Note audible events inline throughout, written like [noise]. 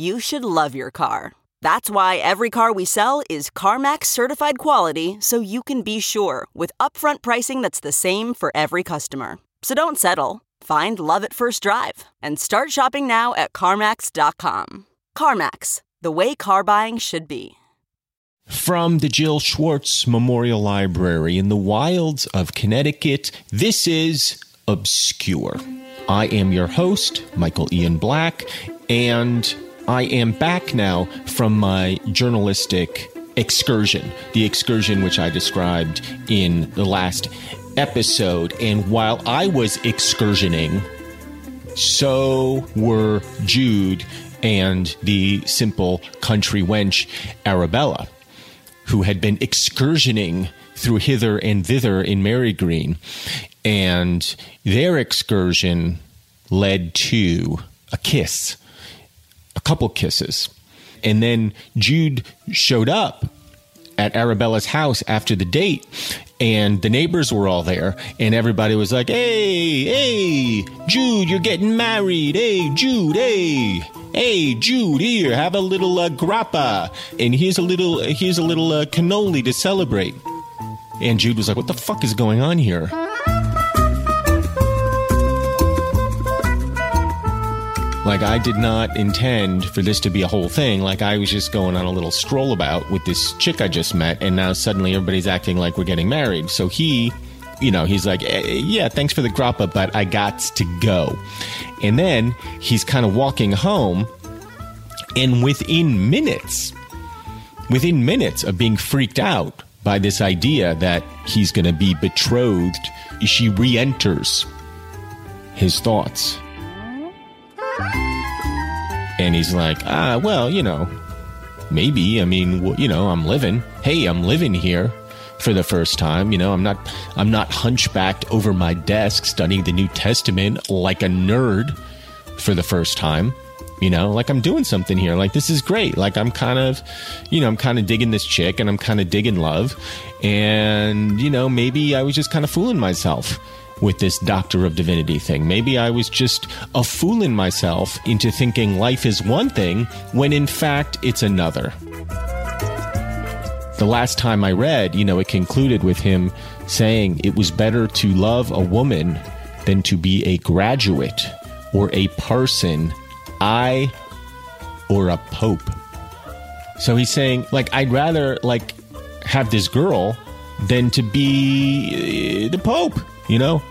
you should love your car. That's why every car we sell is CarMax certified quality so you can be sure with upfront pricing that's the same for every customer. So don't settle. Find love at first drive and start shopping now at CarMax.com. CarMax, the way car buying should be. From the Jill Schwartz Memorial Library in the wilds of Connecticut, this is Obscure. I am your host, Michael Ian Black, and I am back now from my journalistic excursion, the excursion which I described in the last episode. And while I was excursioning, so were Jude and the simple country wench Arabella, who had been excursioning through hither and thither in Marygreen. And their excursion led to a kiss a couple kisses. And then Jude showed up at Arabella's house after the date, and the neighbors were all there, and everybody was like, "Hey, hey, Jude, you're getting married. Hey, Jude, hey." Hey Jude, here have a little uh, grappa, and here's a little here's a little uh, cannoli to celebrate. And Jude was like, "What the fuck is going on here?" Like, I did not intend for this to be a whole thing. Like, I was just going on a little stroll about with this chick I just met, and now suddenly everybody's acting like we're getting married. So he, you know, he's like, eh, yeah, thanks for the grappa, but I got to go. And then he's kind of walking home, and within minutes, within minutes of being freaked out by this idea that he's going to be betrothed, she re enters his thoughts. And he's like, ah, well, you know, maybe. I mean, you know, I'm living. Hey, I'm living here for the first time. You know, I'm not, I'm not hunchbacked over my desk studying the New Testament like a nerd for the first time. You know, like I'm doing something here. Like this is great. Like I'm kind of, you know, I'm kind of digging this chick and I'm kind of digging love. And, you know, maybe I was just kind of fooling myself with this Doctor of Divinity thing. Maybe I was just a fooling myself into thinking life is one thing when in fact it's another. The last time I read, you know, it concluded with him saying it was better to love a woman than to be a graduate or a parson, I or a pope. So he's saying, like, I'd rather, like, have this girl than to be uh, the pope, you know?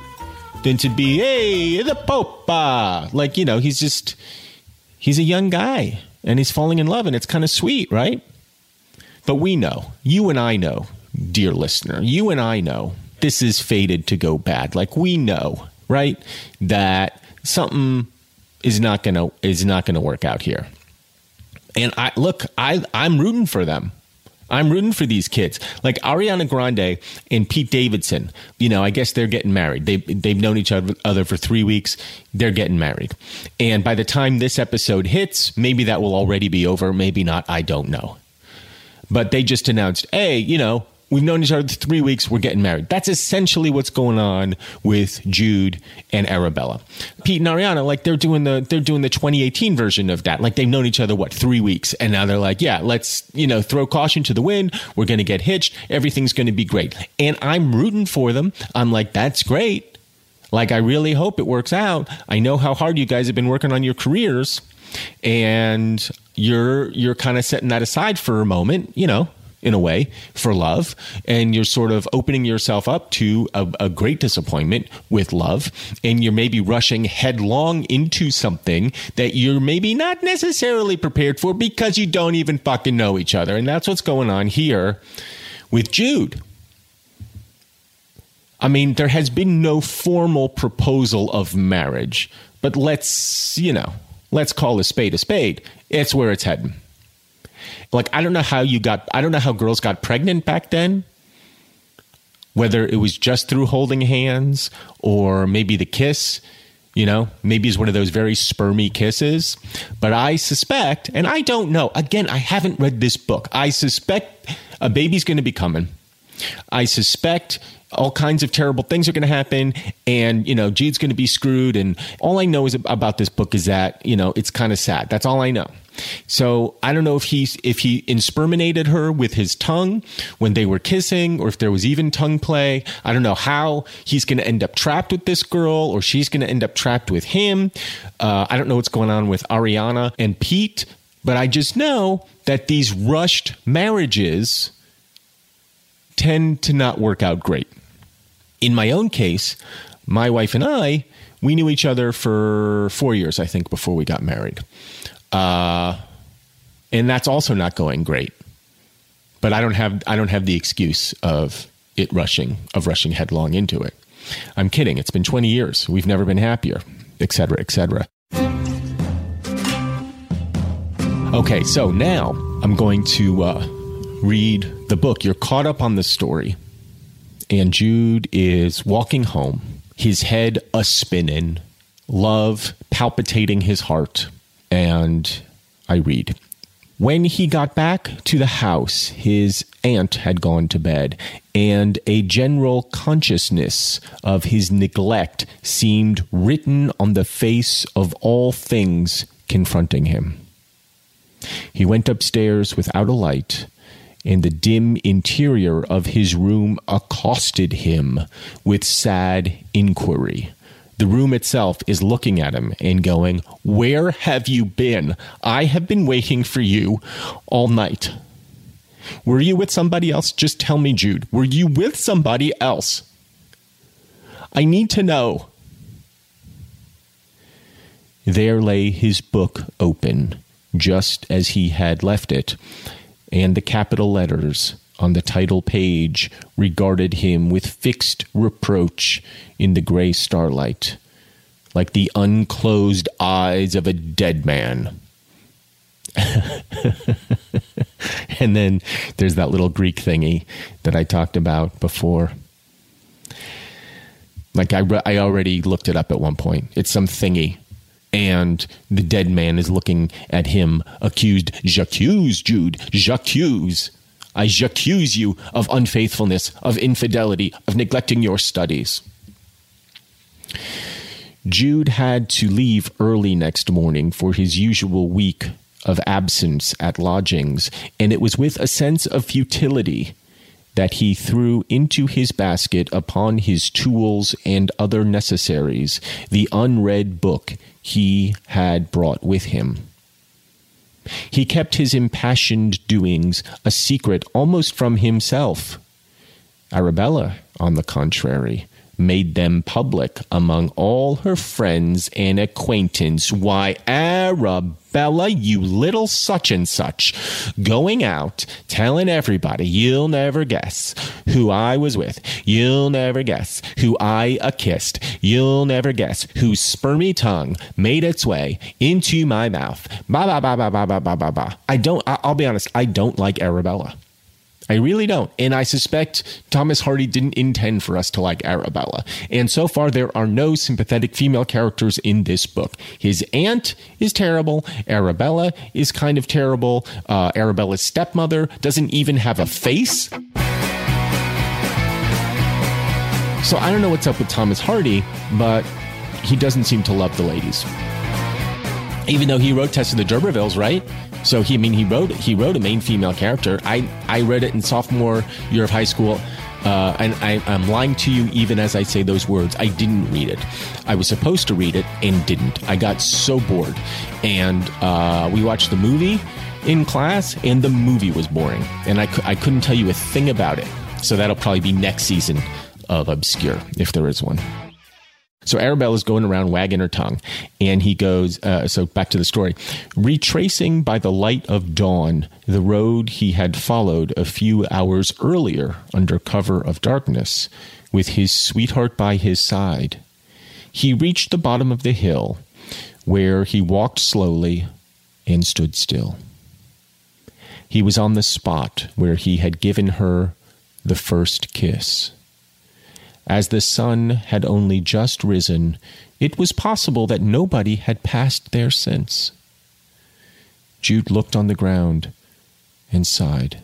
Than to be, hey, the Pope. Ah. Like, you know, he's just, he's a young guy and he's falling in love and it's kind of sweet, right? But we know, you and I know, dear listener, you and I know this is fated to go bad. Like we know, right? That something is not to is not to work out here. And I look, I I'm rooting for them. I'm rooting for these kids. Like Ariana Grande and Pete Davidson, you know, I guess they're getting married. They they've known each other for 3 weeks. They're getting married. And by the time this episode hits, maybe that will already be over, maybe not, I don't know. but they just announced, hey, you know, we've known each other three weeks, we're getting married. That's essentially what's going on with Jude and Arabella. Pete and Ariana, like they're doing the they're doing the 2018 version of that. Like they've known each other what three weeks, and now they're like, yeah, let's you know throw caution to the wind. We're going to get hitched. Everything's going to be great, and I'm rooting for them. I'm like, that's great. Like I really hope it works out. I know how hard you guys have been working on your careers and you're you're kind of setting that aside for a moment, you know, in a way for love. And you're sort of opening yourself up to a, a, great disappointment with love. And you're maybe rushing headlong into something that you're maybe not necessarily prepared for because you don't even fucking know each other. And that's what's going on here with Jude. I mean there has been no formal proposal of marriage but let's you know let's call a spade a spade. It's where it's heading like I don't know how you got I don't know how girls got pregnant back then. Whether it was just through holding hands or maybe the kiss, you know, maybe it's one of those very spermy kisses. But I suspect, and I don't know, again, I haven't read this book. I suspect a baby's going to be coming. I suspect all kinds of terrible things are going to happen and you know Jude's going to be screwed and all I know is about this book is that you know it's kind of sad that's all I know so I don't know if he if he insperminated her with his tongue when they were kissing, or if there was even tongue play. I don't know how he's going to end up trapped with this girl, or she's going to end up trapped with him. Uh, I don't know what's going on with Ariana and Pete, but I just know that these rushed marriages tend to not work out great. In my own case, my wife and I, we knew each other for four years, I think, before we got married. Uh, and that's also not going great. But I don't have I don't have the excuse of it rushing of rushing headlong into it. I'm kidding. It's been 20 years. We've never been happier, etc., etc. Okay, so now I'm going to uh, read the book. You're caught up on the story, and Jude is walking home, his head a spinning, love palpitating his heart and I read. When he got back to the house, his aunt had gone to bed, and a general consciousness of his neglect seemed written on the face of all things confronting him. He went upstairs without a light, and the dim interior of his room accosted him with sad inquiry. The room itself is looking at him and going, Where have you been? I have been waiting for you all night. Were you with somebody else? Just tell me, Jude. Were you with somebody else? I need to know. There lay his book open, just as he had left it, and the capital letters on the title page regarded him with fixed reproach in the gray starlight, like the unclosed eyes of a dead man. [laughs] and then there's that little Greek thingy that I talked about before. Like I, I already looked it up at one point. It's some thingy and the dead man is looking at him, accused. J'accuse, Jude. J'accuse. I accuse you of unfaithfulness, of infidelity, of neglecting your studies. Jude had to leave early next morning for his usual week of absence at lodgings, and it was with a sense of futility that he threw into his basket upon his tools and other necessaries the unread book he had brought with him. He kept his impassioned doings a secret almost from himself. Arabella, on the contrary, made them public among all her friends and acquaintance. Why, Arabella, you little such and such, going out telling everybody you'll never guess who I was with. You'll never guess who I a kissed. You'll never guess whose spermy tongue made its way into my mouth. Ba ba ba ba ba ba ba ba ba. I don't. I'll be honest. I don't like Arabella. I really don't. And I suspect Thomas Hardy didn't intend for us to like Arabella. And so far, there are no sympathetic female characters in this book. His aunt is terrible. Arabella is kind of terrible. Uh, Arabella's stepmother doesn't even have a face. So I don't know what's up with Thomas Hardy, but he doesn't seem to love the ladies. Even though he wrote Tess of the D'Urbervilles, right? So he, I mean, he wrote he wrote a main female character. I I read it in sophomore year of high school. Uh, and I, I'm lying to you even as I say those words. I didn't read it. I was supposed to read it and didn't. I got so bored. And uh, we watched the movie in class, and the movie was boring. And I, I couldn't tell you a thing about it. So that'll probably be next season of Obscure, if there is one. So Arabella is going around wagging her tongue, and he goes. Uh, so back to the story, retracing by the light of dawn the road he had followed a few hours earlier under cover of darkness, with his sweetheart by his side. He reached the bottom of the hill, where he walked slowly and stood still. He was on the spot where he had given her the first kiss. As the sun had only just risen, it was possible that nobody had passed there since. Jude looked on the ground and sighed.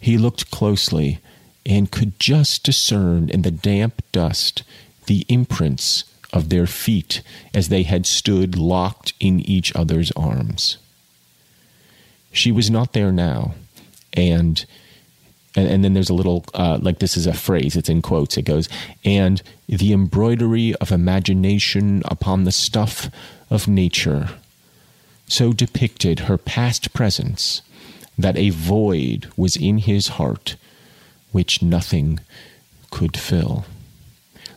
He looked closely and could just discern in the damp dust the imprints of their feet as they had stood locked in each other's arms. She was not there now, and and, and then there's a little uh, like this is a phrase it's in quotes it goes and the embroidery of imagination upon the stuff of nature so depicted her past presence that a void was in his heart which nothing could fill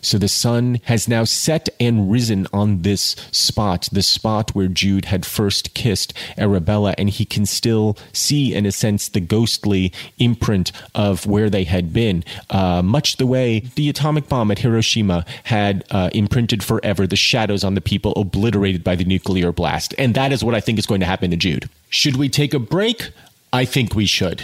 so the sun has now set and risen on this spot, the spot where Jude had first kissed Arabella, and he can still see, in a sense, the ghostly imprint of where they had been, uh, much the way the atomic bomb at Hiroshima had uh, imprinted forever the shadows on the people obliterated by the nuclear blast. And that is what I think is going to happen to Jude. Should we take a break? I think we should.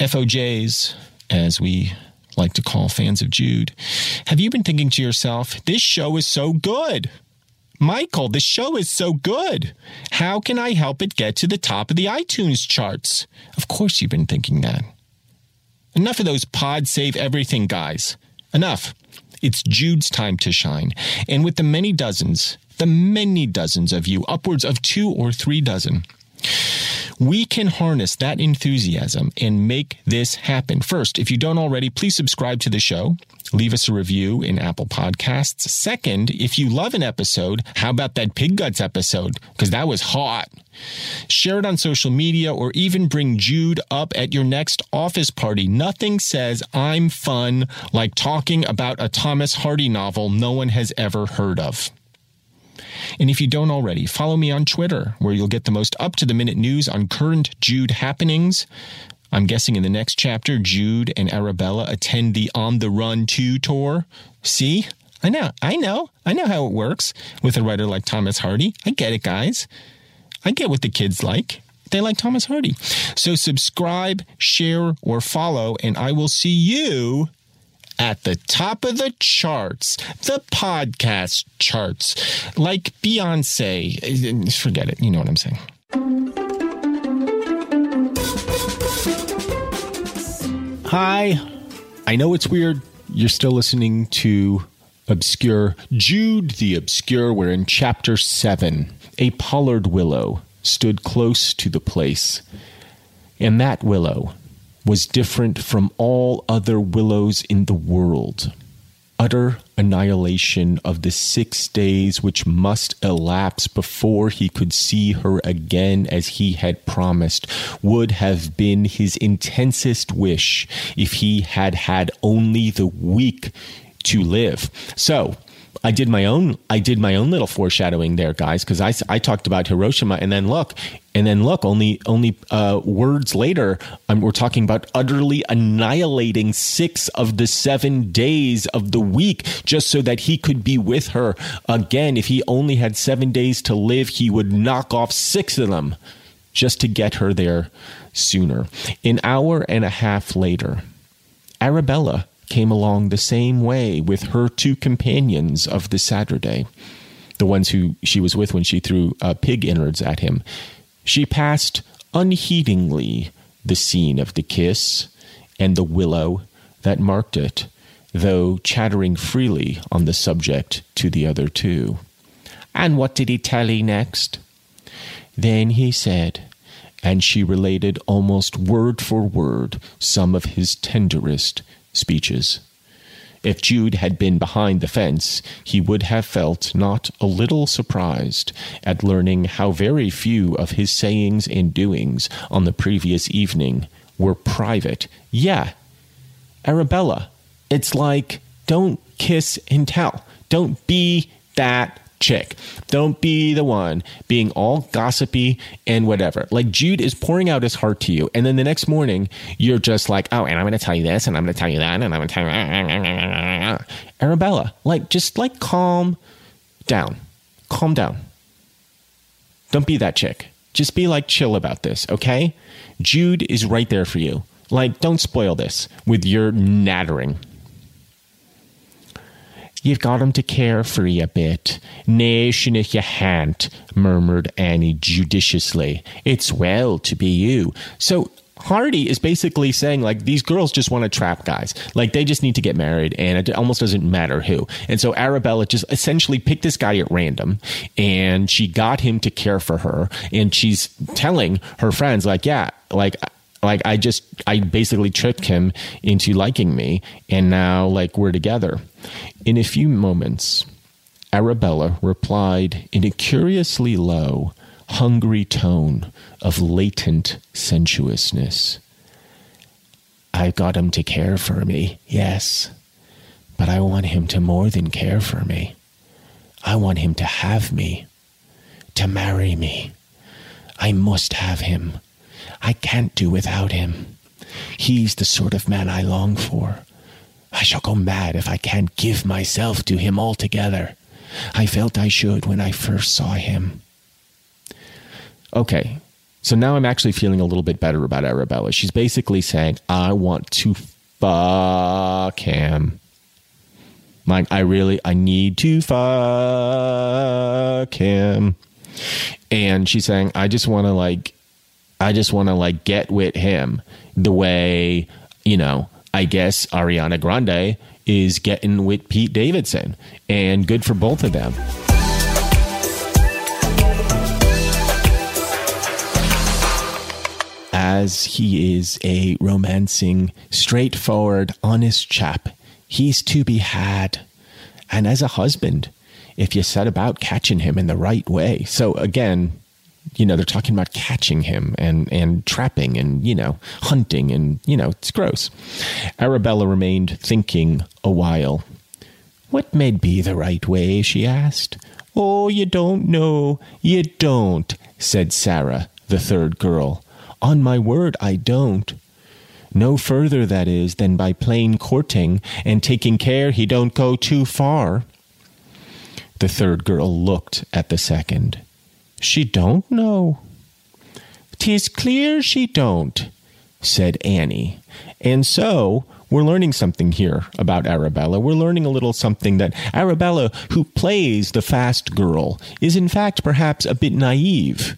FOJs, as we like to call fans of Jude, have you been thinking to yourself, this show is so good? Michael, the show is so good. How can I help it get to the top of the iTunes charts? Of course, you've been thinking that. Enough of those pod save everything guys. Enough. It's Jude's time to shine. And with the many dozens, the many dozens of you, upwards of two or three dozen, we can harness that enthusiasm and make this happen. First, if you don't already, please subscribe to the show. Leave us a review in Apple Podcasts. Second, if you love an episode, how about that Pig Guts episode? Because that was hot. Share it on social media or even bring Jude up at your next office party. Nothing says I'm fun like talking about a Thomas Hardy novel no one has ever heard of. And if you don't already, follow me on Twitter, where you'll get the most up to the minute news on current Jude happenings. I'm guessing in the next chapter, Jude and Arabella attend the On the Run 2 tour. See? I know, I know, I know how it works with a writer like Thomas Hardy. I get it, guys. I get what the kids like. They like Thomas Hardy. So subscribe, share, or follow, and I will see you at the top of the charts, the podcast charts, like Beyonce. Forget it. You know what I'm saying. Hi. I know it's weird. You're still listening to Obscure Jude the Obscure. We're in chapter 7. A pollard willow stood close to the place, and that willow was different from all other willows in the world. Utter annihilation of the six days which must elapse before he could see her again as he had promised would have been his intensest wish if he had had only the week to live. So, I did my own I did my own little foreshadowing there, guys, because I, I talked about Hiroshima, and then look, and then look, only only uh, words later, um, we're talking about utterly annihilating six of the seven days of the week, just so that he could be with her again. If he only had seven days to live, he would knock off six of them just to get her there sooner. An hour and a half later, Arabella came along the same way with her two companions of the Saturday, the ones who she was with when she threw uh, pig innards at him. She passed unheedingly the scene of the kiss and the willow that marked it, though chattering freely on the subject to the other two. And what did he tell ye next? Then he said, and she related almost word for word some of his tenderest speeches. If Jude had been behind the fence, he would have felt not a little surprised at learning how very few of his sayings and doings on the previous evening were private. Yeah, Arabella, it's like don't kiss and tell. Don't be that chick. Don't be the one being all gossipy and whatever. Like Jude is pouring out his heart to you, and then the next morning you're just like, oh, and I'm going to tell you this, and I'm going to tell you that, and I'm going to tell you. Arabella, like just like calm down, calm down. Don't be that chick. Just be like chill about this, okay? Jude is right there for you. Like, don't spoil this with your nattering. You've got him to care for you a bit. Nation if you han't, murmured Anny judiciously. It's well to be you. So Hardy is basically saying like these girls just want to trap guys. Like they just need to get married and it almost doesn't matter who. And so Arabella just essentially picked this guy at random and she got him to care for her and she's telling her friends like yeah, like like I just I basically tricked him into liking me and now like we're together. In a few moments, Arabella replied in a curiously low, hungry tone of latent sensuousness. I got him to care for me, yes, but I want him to more than care for me. I want him to have me, to marry me. I must have him. I can't do without him. He's the sort of man I long for. I shall go mad if I can't give myself to him altogether. I felt I should when I first saw him. Okay, so now I'm actually feeling a little bit better about Arabella. She's basically saying, I want to fuck him. Like, I really, I need to fuck him. And she's saying, I just want to, like, I just want to, like, get with him the way, you know, I guess Ariana Grande is getting with Pete Davidson, and good for both of them. As he is a romancing, straightforward, honest chap, he's to be had. And as a husband, if you set about catching him in the right way. So again, you know, they're talking about catching him and, and trapping and, you know, hunting and, you know, it's gross. Arabella remained thinking a while. What may be the right way? she asked. Oh, you don't know. You don't, said Sarah, the third girl. On my word, I don't. No further, that is, than by plain courting and taking care he don't go too far. The third girl looked at the second. She don't know. Tis clear she don't, said Anny. And so we're learning something here about Arabella. We're learning a little something that Arabella, who plays the fast girl, is in fact perhaps a bit naive.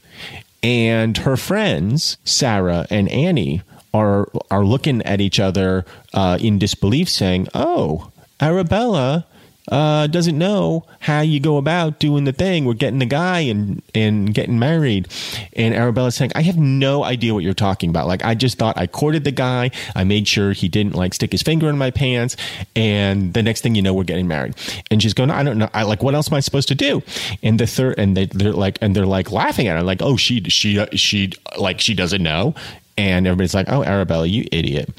And her friends, Sarah and Anny, are are looking at each other uh, in disbelief, saying, "Oh, Arabella uh, doesn't know how you go about doing the thing. We're getting the guy and and getting married." And Arabella's saying, "I have no idea what you're talking about. Like, I just thought I courted the guy. I made sure he didn't like stick his finger in my pants, and the next thing you know, we're getting married." And she's going, "I don't know. I like what else am I supposed to do?" And the third, and they, they're like, and they're like laughing at her, like, "Oh, she she she like she doesn't know." And everybody's like, oh, Arabella, you idiot.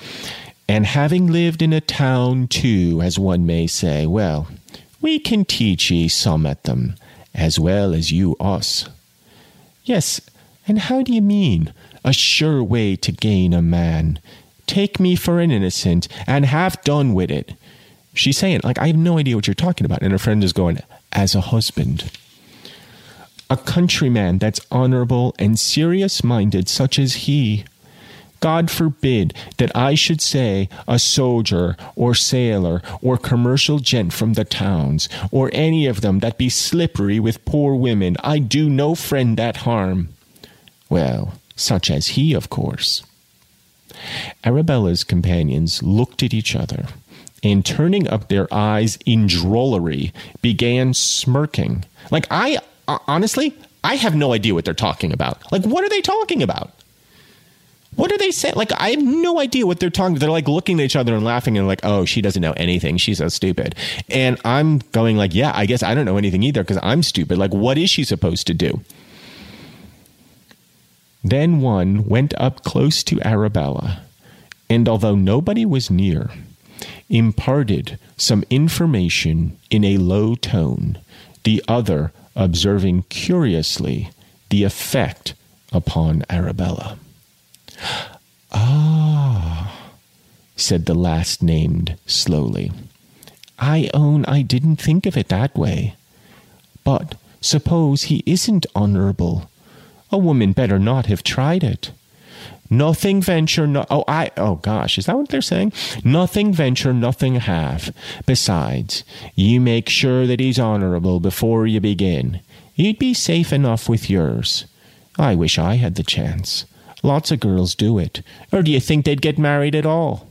And having lived in a town too, as one may say, well, we can teach ye some at them, as well as you us. Yes, and how do you mean? A sure way to gain a man. Take me for an innocent, and have done with it. She's saying, like, I have no idea what you're talking about. And her friend is going, as a husband. A countryman that's honorable and serious minded, such as he. God forbid that I should say a soldier or sailor or commercial gent from the towns, or any of them that be slippery with poor women. I do no friend that harm. Well, such as he, of course. Arabella's companions looked at each other, and turning up their eyes in drollery, began smirking. Like, I uh, honestly, I have no idea what they're talking about. Like, what are they talking about? What are they saying? Like, I have no idea what they're talking. They're like looking at each other and laughing and like, oh, she doesn't know anything. She's so stupid. And I'm going like, yeah, I guess I don't know anything either because I'm stupid. Like, what is she supposed to do? Then one went up close to Arabella, and although nobody was near, imparted some information in a low tone, the other observing curiously the effect upon Arabella. Ah, said the last named slowly. I own I didn't think of it that way. But suppose he isn't honorable. A woman better not have tried it. Nothing venture, no. Oh, I. Oh, gosh, is that what they're saying? Nothing venture, nothing have. Besides, you make sure that he's honorable before you begin. You'd be safe enough with yours. I wish I had the chance. Lots of girls do it. Or do you think they'd get married at all?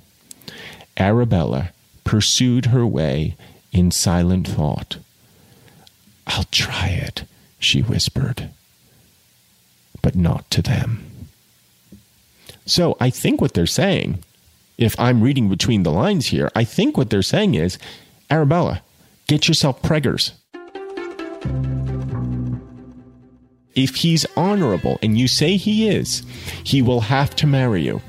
Arabella pursued her way in silent thought. I'll try it, she whispered, but not to them. So I think what they're saying, if I'm reading between the lines here, I think what they're saying is Arabella, get yourself preggers. If he's honorable, and you say he is, he will have to marry you.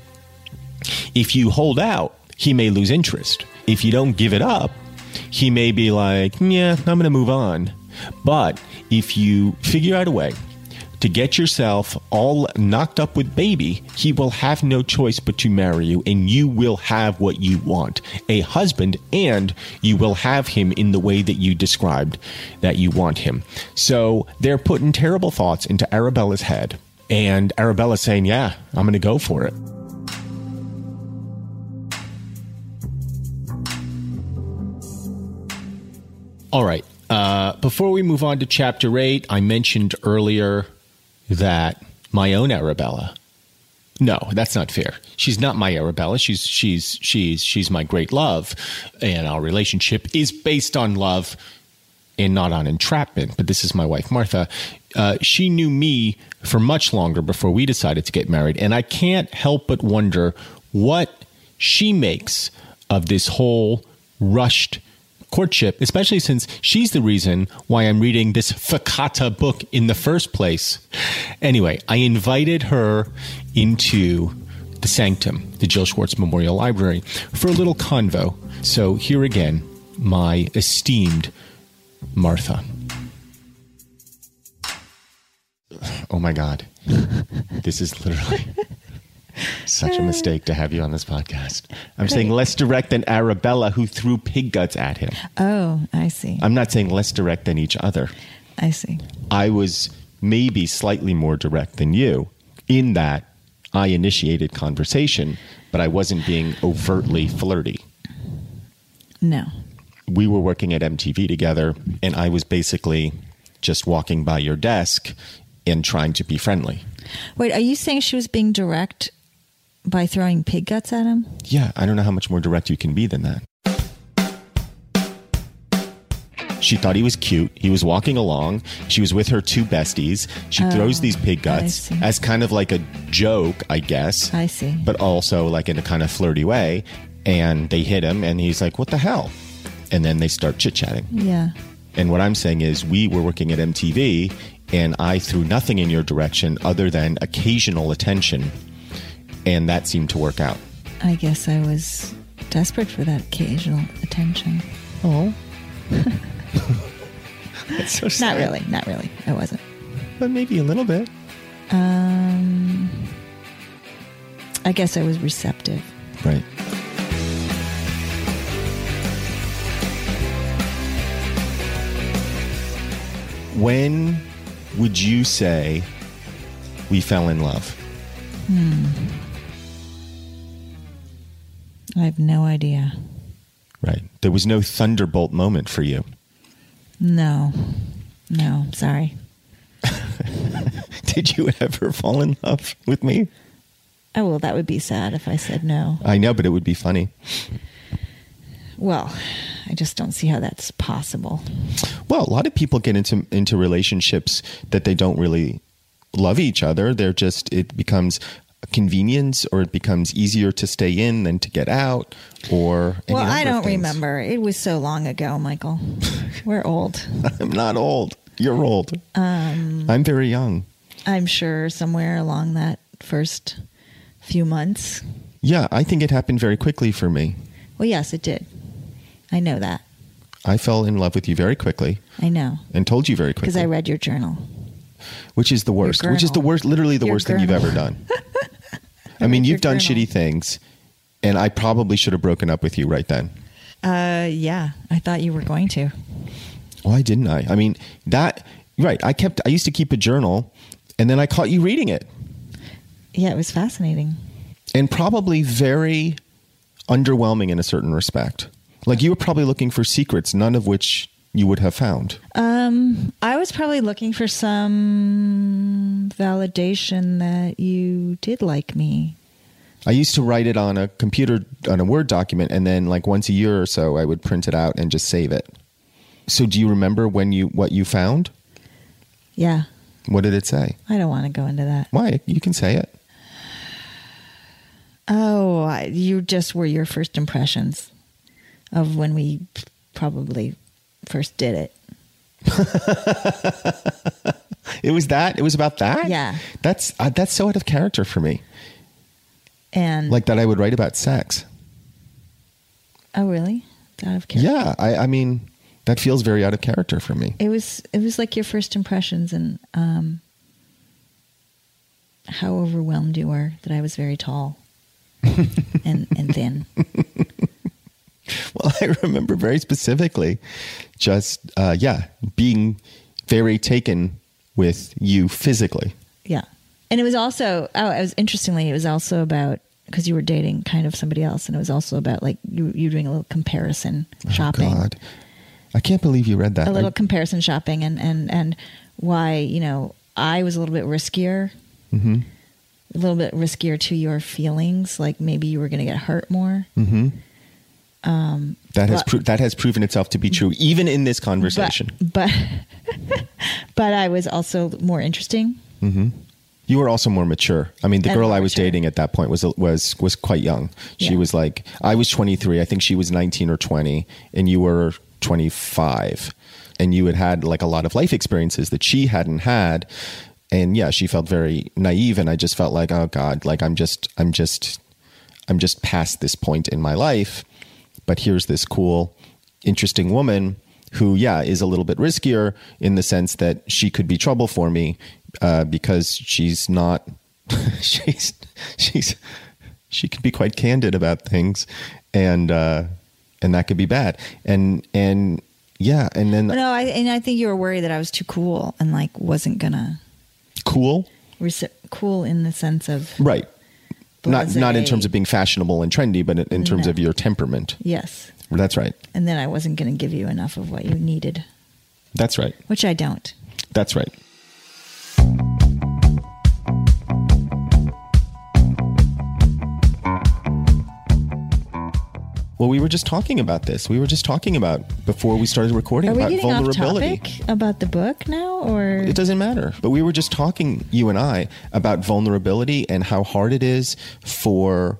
If you hold out, he may lose interest. If you don't give it up, he may be like, yeah, I'm going to move on. But if you figure out a way to get yourself all knocked up with baby, he will have no choice but to marry you, and you will have what you want a husband, and you will have him in the way that you described that you want him. So they're putting terrible thoughts into Arabella's head, and Arabella's saying, Yeah, I'm going to go for it. All right. Uh, before we move on to chapter eight, I mentioned earlier that my own Arabella. No, that's not fair. She's not my Arabella. She's she's she's she's my great love, and our relationship is based on love and not on entrapment. But this is my wife, Martha. Uh, she knew me for much longer before we decided to get married, and I can't help but wonder what she makes of this whole rushed courtship, especially since she's the reason why I'm reading this Fakata book in the first place. Anyway, I invited her into the sanctum, the Jill Schwartz Memorial Library, for a little convo. So here again, my esteemed Martha. Oh my God. this is literally such a mistake to have you on this podcast. I'm saying less direct than Arabella, who threw pig guts at him. Oh, I see. I'm not saying less direct than each other. I see. I was maybe slightly more direct than you in that I initiated conversation, but I wasn't being overtly flirty. No. We were working at MTV together, and I was basically just walking by your desk and trying to be friendly. Wait, are you saying she was being direct by throwing pig guts at him? Yeah, I don't know how much more direct you can be than that. She thought he was cute. He was walking along. She was with her two besties. She oh, throws these pig Oh, guts as kind of like a joke, I guess. I see. But also like in a kind of flirty way. And they hit him, and he's like, What the hell? And then they start chit chatting. Yeah. And what I'm saying is, we were working at MTV, and I threw nothing in your direction other than occasional attention. And that seemed to work out. I guess I was desperate for that occasional attention. Oh. [laughs] That's so Not really. Not really. I wasn't. But maybe a little bit. Um, I guess I was receptive. Right. When would you say we fell in love? I have no idea. Right. There was no thunderbolt moment for you. No. No. Sorry. [laughs] Did you ever fall in love with me? Oh, well, that would be sad if I said no. I know, but it would be funny. Well, I just don't see how that's possible. Well, a lot of people get into into relationships that they don't really love each other. They're just it becomes convenience or it becomes easier to stay in than to get out or well, I don't remember. It was so long ago, Michael. [laughs] We're old. I'm not old. You're old. Um, I'm very young. I'm sure somewhere along that first few months. Yeah, I think it happened very quickly for me. Well, yes, it did. I know that. I fell in love with you very quickly I know and told you very quickly. because I read your journal. which is the worst. Which is the worst, literally the Your worst thing you've ever done. [laughs] I mean, you've done gurnal. shitty things, and I probably should have broken up with you right then. Uh, yeah, I thought you were going to. Why didn't I? I mean, that right. I kept. I used to keep a journal, and then I caught you reading it, Yeah, it was fascinating. and probably very underwhelming in a certain respect. Like you were probably looking for secrets, none of which you would have found. Um, I was probably looking for some validation that you did like me. I used to write it on a computer on a Word document, and then like once a year or so, I would print it out and just save it. So, do you remember when you what you found? Yeah, What did it say? I don't want to go into that. Why? You can say it. Oh, I- you just were your first impressions of when we probably first did it. [laughs] It was that. It was about that. Yeah. That's uh, that's so out of character for me. And Like that, I would write about sex. oh, really? Out of character. Yeah, I, I mean, that feels very out of character for me. It was. It was like your first impressions and um, how overwhelmed you were that I was very tall [laughs] and and thin. Well, I remember very specifically, just uh, yeah, being very taken with you physically. Yeah. And it was also, oh, it was interestingly, it was also about, because you were dating kind of somebody else, and it was also about like you, you doing a little comparison shopping. Oh, God, I can't believe you read that. A little I- comparison shopping, and, and, and why, you know, I was a little bit riskier, Mm-hmm. a little bit riskier to your feelings. Like maybe you were going to get hurt more. That has but- pro- that has proven itself to be true, even in this conversation. but, [laughs] but I was also more interesting. Mm-hmm. You were also more mature. I mean, the And girl I was mature. dating at that point was was was quite young. She Yeah. was like I was 23. I think she was 19 or 20 and you were 25. And you had had like a lot of life experiences that she hadn't had. And yeah, she felt very naive and I just felt like, "Oh god, like I'm just I'm just I'm just past this point in my life, but here's this cool interesting woman who, yeah, is a little bit riskier in the sense that she could be trouble for me uh, because she's not, [laughs] she's, she's, she can be quite candid about things and, uh, and that could be bad. And, and, yeah, and then no, I and I think you were worried that I was too cool and like wasn't gonna cool, rece- cool in the sense of right, not not in terms of being fashionable and trendy, but in, in terms No. of your temperament. yes, That's right. and then I wasn't gonna give you enough of what you needed, That's right. which I don't. That's right. Well, we were just talking about this. We were just talking about before we started recording Are we about getting off vulnerability. topic about the book now, or It doesn't matter. But we were just talking, you and I, about vulnerability and how hard it is for,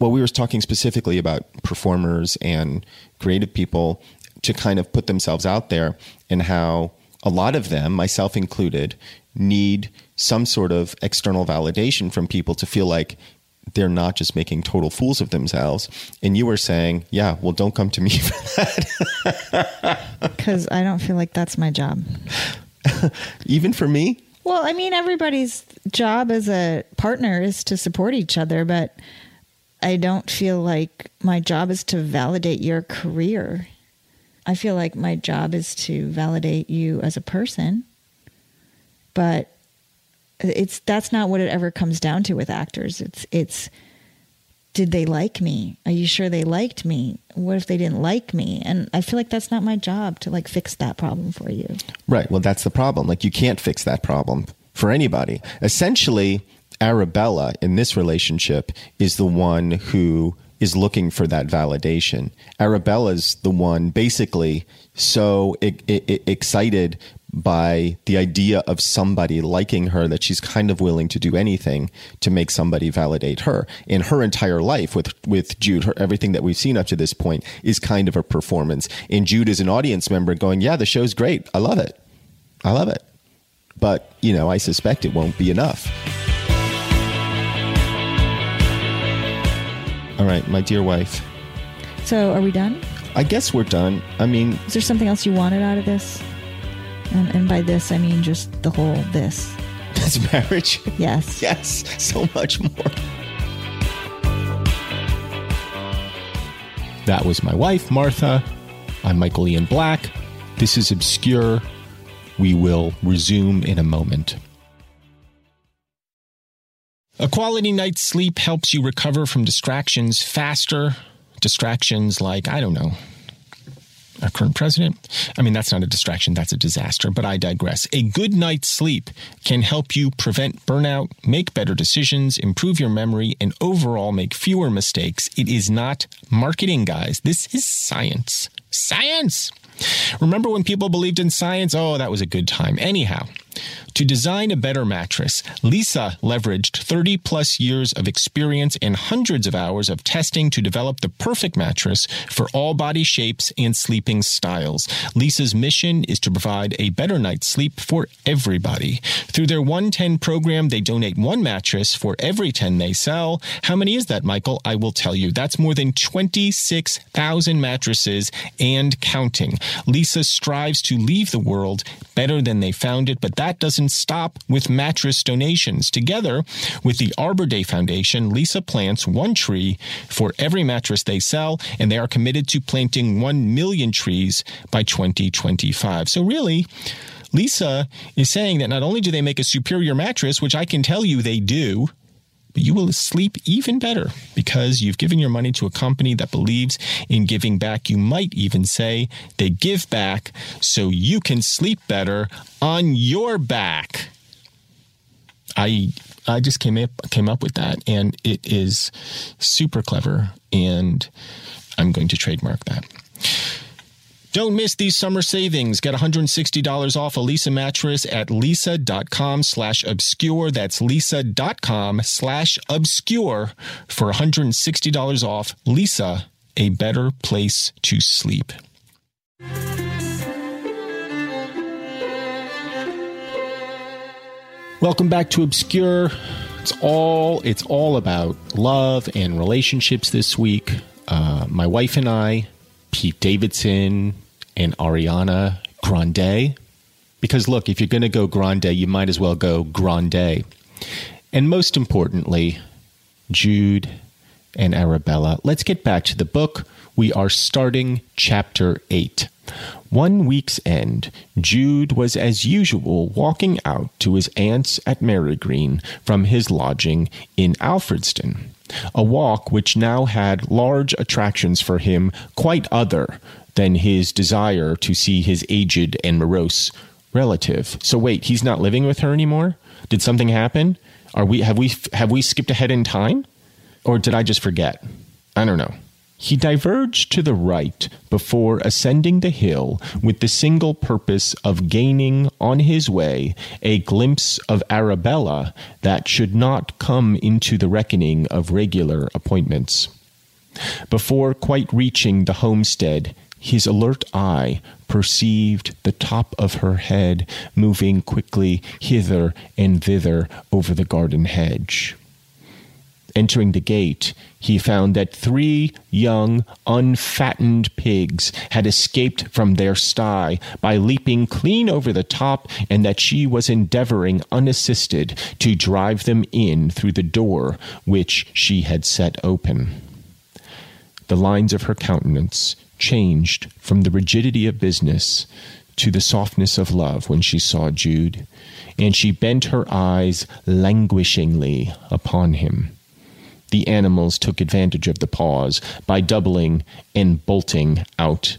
well, we were talking specifically about performers and creative people to kind of put themselves out there and how a lot of them, myself included, need some sort of external validation from people to feel like they're not just making total fools of themselves. And you were saying, yeah, well, don't come to me [laughs] for that. because I don't feel like that's my job. Even for me, Well, I mean, everybody's job as a partner is to support each other, but I don't feel like my job is to validate your career. I feel like my job is to validate you as a person, but it's that's not what it ever comes down to with actors. It's it's did they like me? Are you sure they liked me? What if they didn't like me? And I feel like that's not my job to like fix that problem for you. Right. Well, that's the problem. Like, you can't fix that problem for anybody. Essentially, Arabella in this relationship is the one who is looking for that validation. Arabella's the one basically so excited by the idea of somebody liking her that she's kind of willing to do anything to make somebody validate her. In her entire life with with Jude, her, everything that we've seen up to this point is kind of a performance. And Jude is an audience member going, "Yeah, the show's great. I love it. I love it." But, you know, I suspect it won't be enough. All right, my dear wife. So, are we done? I guess we're done. I mean, Is there something else you wanted out of this? And, and by this, I mean just the whole this. that's marriage. Yes. Yes, so much more. That was my wife, Martha. I'm Michael Ian Black. This is Obscure. We will resume in a moment. A quality night's sleep helps you recover from distractions faster. Distractions like, I don't know, our current president. I mean, that's not a distraction, that's a disaster, but I digress. A good night's sleep can help you prevent burnout, make better decisions, improve your memory, and overall make fewer mistakes. It is not marketing, guys. This is science. Science! Remember when people believed in science? Oh, that was a good time. Anyhow, to design a better mattress, Lisa leveraged 30 plus years of experience and hundreds of hours of testing to develop the perfect mattress for all body shapes and sleeping styles. Lisa's mission is to provide a better night's sleep for everybody. Through their 110 program, they donate one mattress for every 10 they sell. How many is that, Michael? I will tell you. That's more than 26,000 mattresses and counting. Lisa strives to leave the world better than they found it, but that doesn't stop with mattress donations. Together with the Arbor Day Foundation, Lisa plants one tree for every mattress they sell, and they are committed to planting 1 million trees by 2025. So, really, Lisa is saying that not only do they make a superior mattress, which I can tell you they do, but you will sleep even better because you've given your money to a company that believes in giving back. You might even say they give back so you can sleep better on your back. I I just came up came up with that and it is super clever and I'm going to trademark that. Don't miss these summer savings. Get $160 off a Lisa mattress at lisa.com slash obscure. That's lisa.com slash obscure for $160 off. Lisa, a better place to sleep. Welcome back to Obscure. It's all it's all about love and relationships this week. Uh, my wife and I, Pete Davidson, and Ariana Grande. Because look, if you're going to go grande, you might as well go grande. And most importantly, Jude and Arabella. Let's get back to the book. We are starting chapter 8. One week's end, Jude was as usual walking out to his aunt's at Marygreen from his lodging in Alfredston. A walk which now had large attractions for him quite other than his desire to see his aged and morose relative. So wait, he's not living with her anymore? Did something happen? Are we have we have we skipped ahead in time? Or did I just forget? I don't know. He diverged to the right before ascending the hill with the single purpose of gaining on his way a glimpse of Arabella that should not come into the reckoning of regular appointments. Before quite reaching the homestead, his alert eye perceived the top of her head moving quickly hither and thither over the garden hedge. Entering the gate, he found that three young, unfattened pigs had escaped from their sty by leaping clean over the top, and that she was endeavoring unassisted to drive them in through the door which she had set open. The lines of her countenance changed from the rigidity of business to the softness of love when she saw Jude, and she bent her eyes languishingly upon him. The animals took advantage of the pause by doubling and bolting out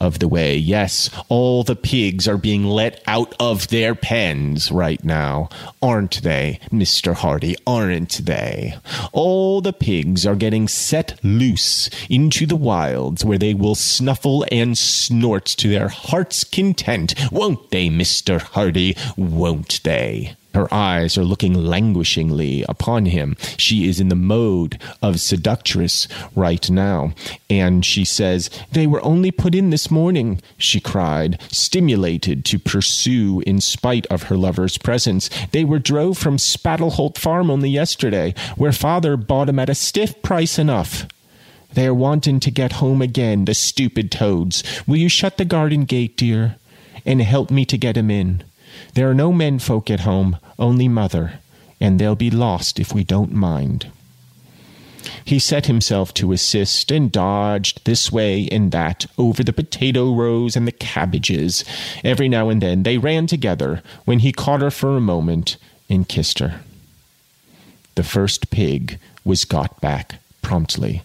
of the way. Yes, all the pigs are being let out of their pens right now, aren't they, Mr. Hardy? Aren't they? All the pigs are getting set loose into the wilds where they will snuffle and snort to their heart's content, won't they, Mr. Hardy? Won't they? Her eyes are looking languishingly upon him. She is in the mode of seductress right now. And she says, They were only put in this morning, she cried, stimulated to pursue in spite of her lover's presence. They were drove from Spaddleholt Farm only yesterday, where father bought 'em at a stiff price enough. They are wanting to get home again, the stupid toads. Will you shut the garden gate, dear, and help me to get 'em in? There are no men folk at home, only mother, and they'll be lost if we don't mind. He set himself to assist and dodged this way and that over the potato rows and the cabbages. Every now and then they ran together when he caught her for a moment and kissed her. The first pig was got back promptly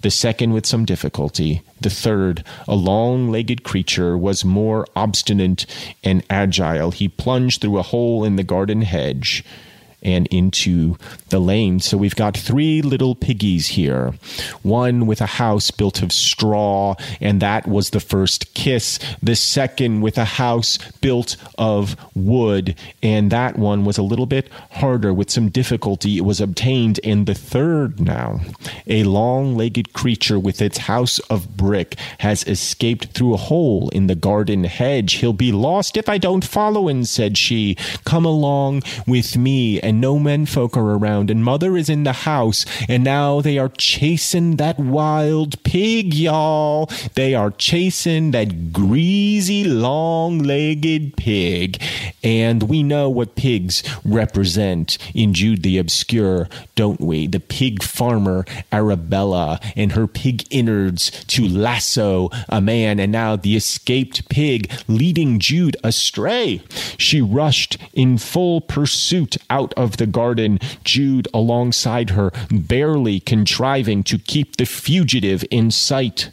the second with some difficulty, the third, a long legged creature, was more obstinate and agile. He plunged through a hole in the garden hedge and into the lane. So we've got three little piggies here. One with a house built of straw, and that was the first kiss. The second with a house built of wood, and that one was a little bit harder. With some difficulty, it was obtained. And the third now, a long legged creature with its house of brick, has escaped through a hole in the garden hedge. He'll be lost if I don't follow him, said she. Come along with me and no menfolk are around, and mother is in the house, and now they are chasing that wild pig, y'all. They are chasing that greasy, long legged pig. And we know what pigs represent in Jude the Obscure, don't we? The pig farmer, Arabella, and her pig innards to lasso a man, and now the escaped pig leading Jude astray. She rushed in full pursuit out of the garden, Jude alongside her, barely contriving to keep the fugitive in sight.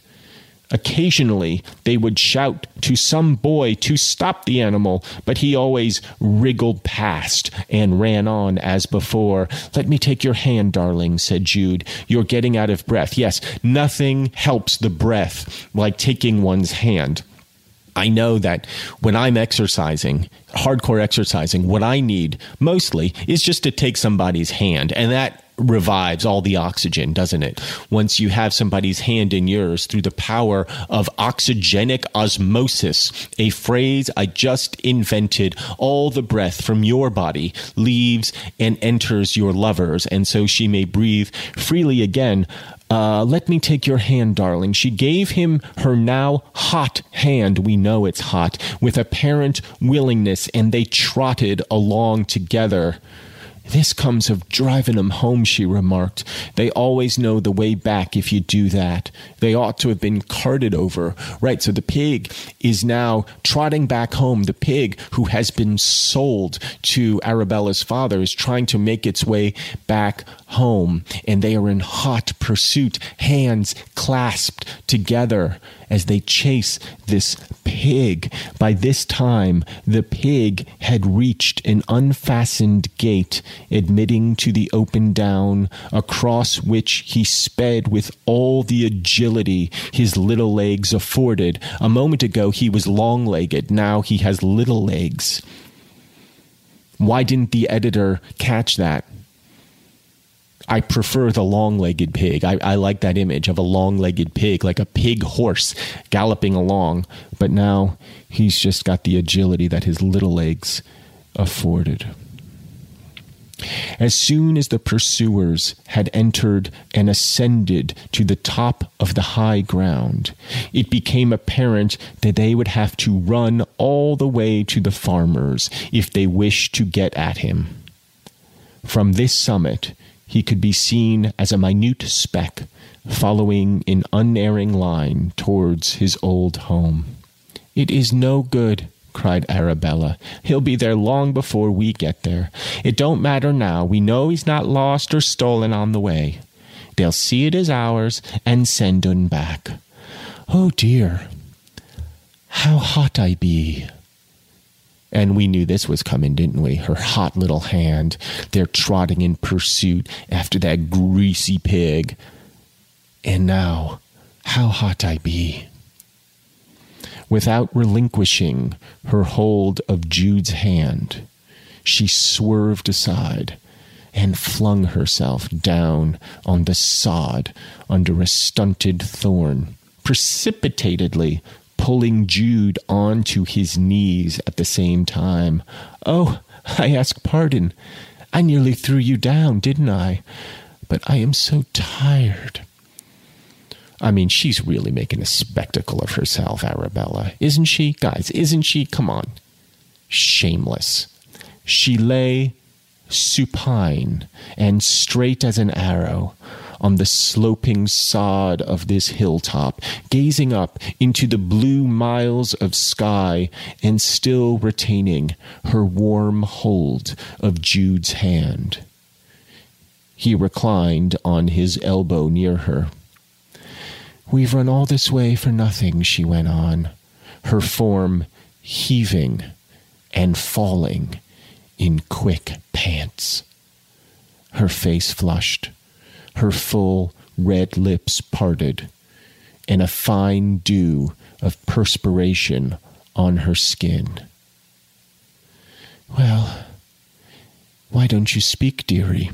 Occasionally, they would shout to some boy to stop the animal, but he always wriggled past and ran on as before. Let me take your hand, darling, said Jude. You're getting out of breath. Yes, nothing helps the breath like taking one's hand. I know that when I'm exercising, hardcore exercising, what I need mostly is just to take somebody's hand. And that revives all the oxygen, doesn't it? Once you have somebody's hand in yours through the power of oxygenic osmosis, a phrase I just invented, all the breath from your body leaves and enters your lover's, and so she may breathe freely again. Uh, let me take your hand, darling. She gave him her now hot hand. We know it's hot, with apparent willingness, and they trotted along together. This comes of driving 'em home, she remarked. They always know the way back if you do that. They ought to have been carted over. Right, so the pig is now trotting back home. The pig who has been sold to Arabella's father is trying to make its way back home. And they are in hot pursuit, hands clasped together as they chase this pig. By this time, the pig had reached an unfastened gate admitting to the open down, across which he sped with all the agility his little legs afforded. A moment ago, he was long legged, now he has little legs. Why didn't the editor catch that? I prefer the long legged pig. I, I, like that image of a long legged pig, like a pig horse galloping along. But now he's just got the agility that his little legs afforded. As soon as the pursuers had entered and ascended to the top of the high ground, it became apparent that they would have to run all the way to the farmer's if they wished to get at him. From this summit, he could be seen as a minute speck following in unerring line towards his old home. It is no good, cried Arabella. He'll be there long before we get there. It don't matter now. We know he's not lost or stolen on the way. They'll see it as ours and send un back. Oh dear, how hot I be! And we knew this was coming, didn't we? Her hot little hand. They're trotting in pursuit after that greasy pig. And now, how hot I be. Without relinquishing her hold of Jude's hand, she swerved aside and flung herself down on the sod under a stunted thorn, precipitatedly pulling Jude onto his knees at the same time. Oh, I ask pardon. I nearly threw you down, didn't I? But I am so tired. I mean, she's really making a spectacle of herself, Arabella, isn't she? Guys, isn't she? Come on. Shameless. She lay supine and straight as an arrow on the sloping sod of this hilltop, gazing up into the blue miles of sky and still retaining her warm hold of Jude's hand. He reclined on his elbow near her. We've run all this way for nothing, she went on, her form heaving and falling in quick pants. Her face flushed her full red lips parted, and a fine dew of perspiration on her skin. Well, why don't you speak, dearie?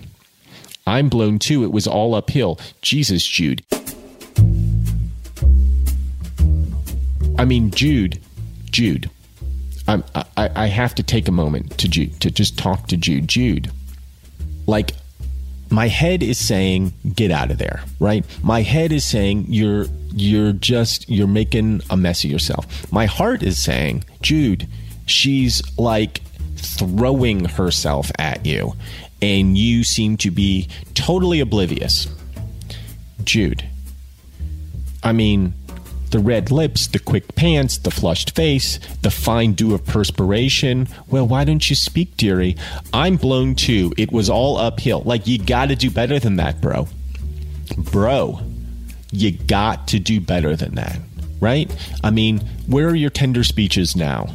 I'm blown too. It was all uphill. Jesus, Jude. I mean, Jude, Jude. I, I, I have to take a moment to Jude to just talk to Jude. Jude, like my head is saying get out of there right? My head is saying you're you're just you're making a mess of yourself. My heart is saying jude she's like throwing herself at you and you seem to be totally oblivious. Jude i mean the red lips, the quick pants, the flushed face, the fine dew of perspiration. Well, why don't you speak, dearie? I'm blown too. It was all uphill. Like, you gotta do better than that, bro. Bro, you got to do better than that, right? I mean, where are your tender speeches now?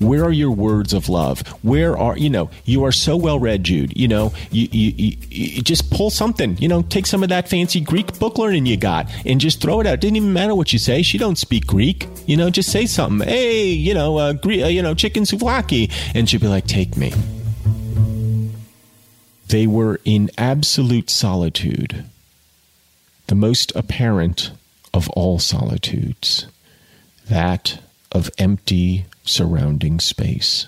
Where are your words of love? Where are you know you are so well read, Jude? You know you, you, you, you, just pull something. You know, take some of that fancy Greek book learning you got and just throw it out. It didn't even matter what you say. She don't speak Greek. You know, just say something. Hey, you know, uh, Gre- uh, you know, chicken souvlaki, and she'd be like, "Take me." They were in absolute solitude, the most apparent of all solitudes, that of empty surrounding space.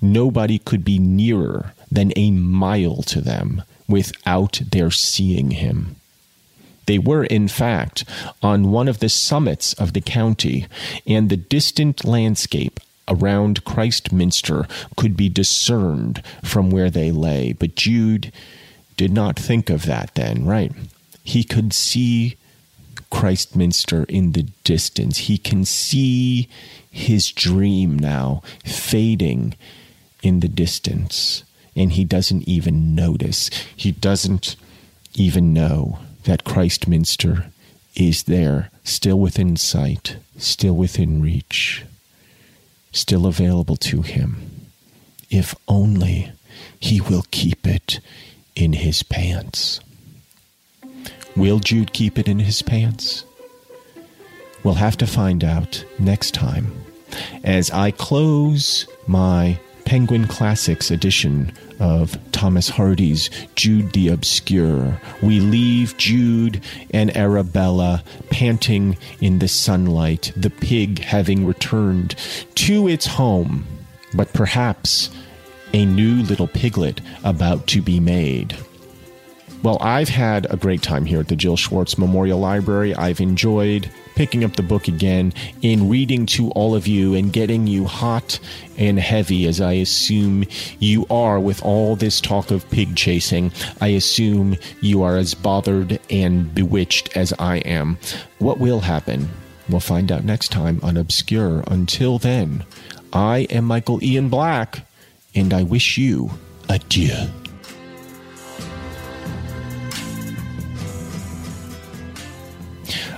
Nobody could be nearer than a mile to them without their seeing him. They were, in fact, on one of the summits of the county, and the distant landscape around Christminster could be discerned from where they lay. But Jude did not think of that then, right? He could see Christminster in the distance. He can see his dream now fading in the distance, and he doesn't even notice. He doesn't even know that Christminster is there, still within sight, still within reach, still available to him. If only he will keep it in his pants. Will Jude keep it in his pants? We'll have to find out next time as I close my Penguin Classics edition of Thomas Hardy's Jude the Obscure. We leave Jude and Arabella panting in the sunlight, the pig having returned to its home, but perhaps a new little piglet about to be made. Well, I've had a great time here at the Jill Schwartz Memorial Library. I've enjoyed picking up the book again and reading to all of you and getting you hot and heavy, as I assume you are with all this talk of pig chasing. I assume you are as bothered and bewitched as I am. What will happen? We'll find out next time on Obscure. Until then, I am Michael Ian Black, and I wish you adieu.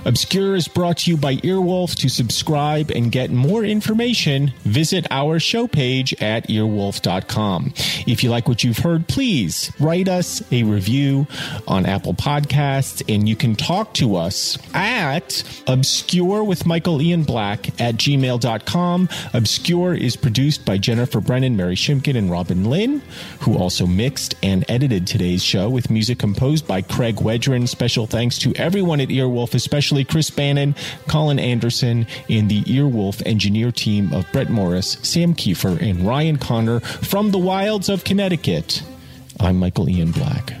Obscure is brought to you by Earwolf. To subscribe and get more information, visit our show page at earwolf.com. If you like what you've heard, please write us a review on Apple Podcasts, and you can talk to us at obscure with Michael Ian Black at gmail.com. Obscure is produced by Jennifer Brennan, Mary Shimkin, and Robin Lynn, who also mixed and edited today's show with music composed by Craig Wedren. Special thanks to everyone at Earwolf, especially Chris Bannon, Colin Anderson, and the Earwolf engineer team of Brett Morris, Sam Kiefer, and Ryan Connor from the wilds of Connecticut. I'm Michael Ian Black.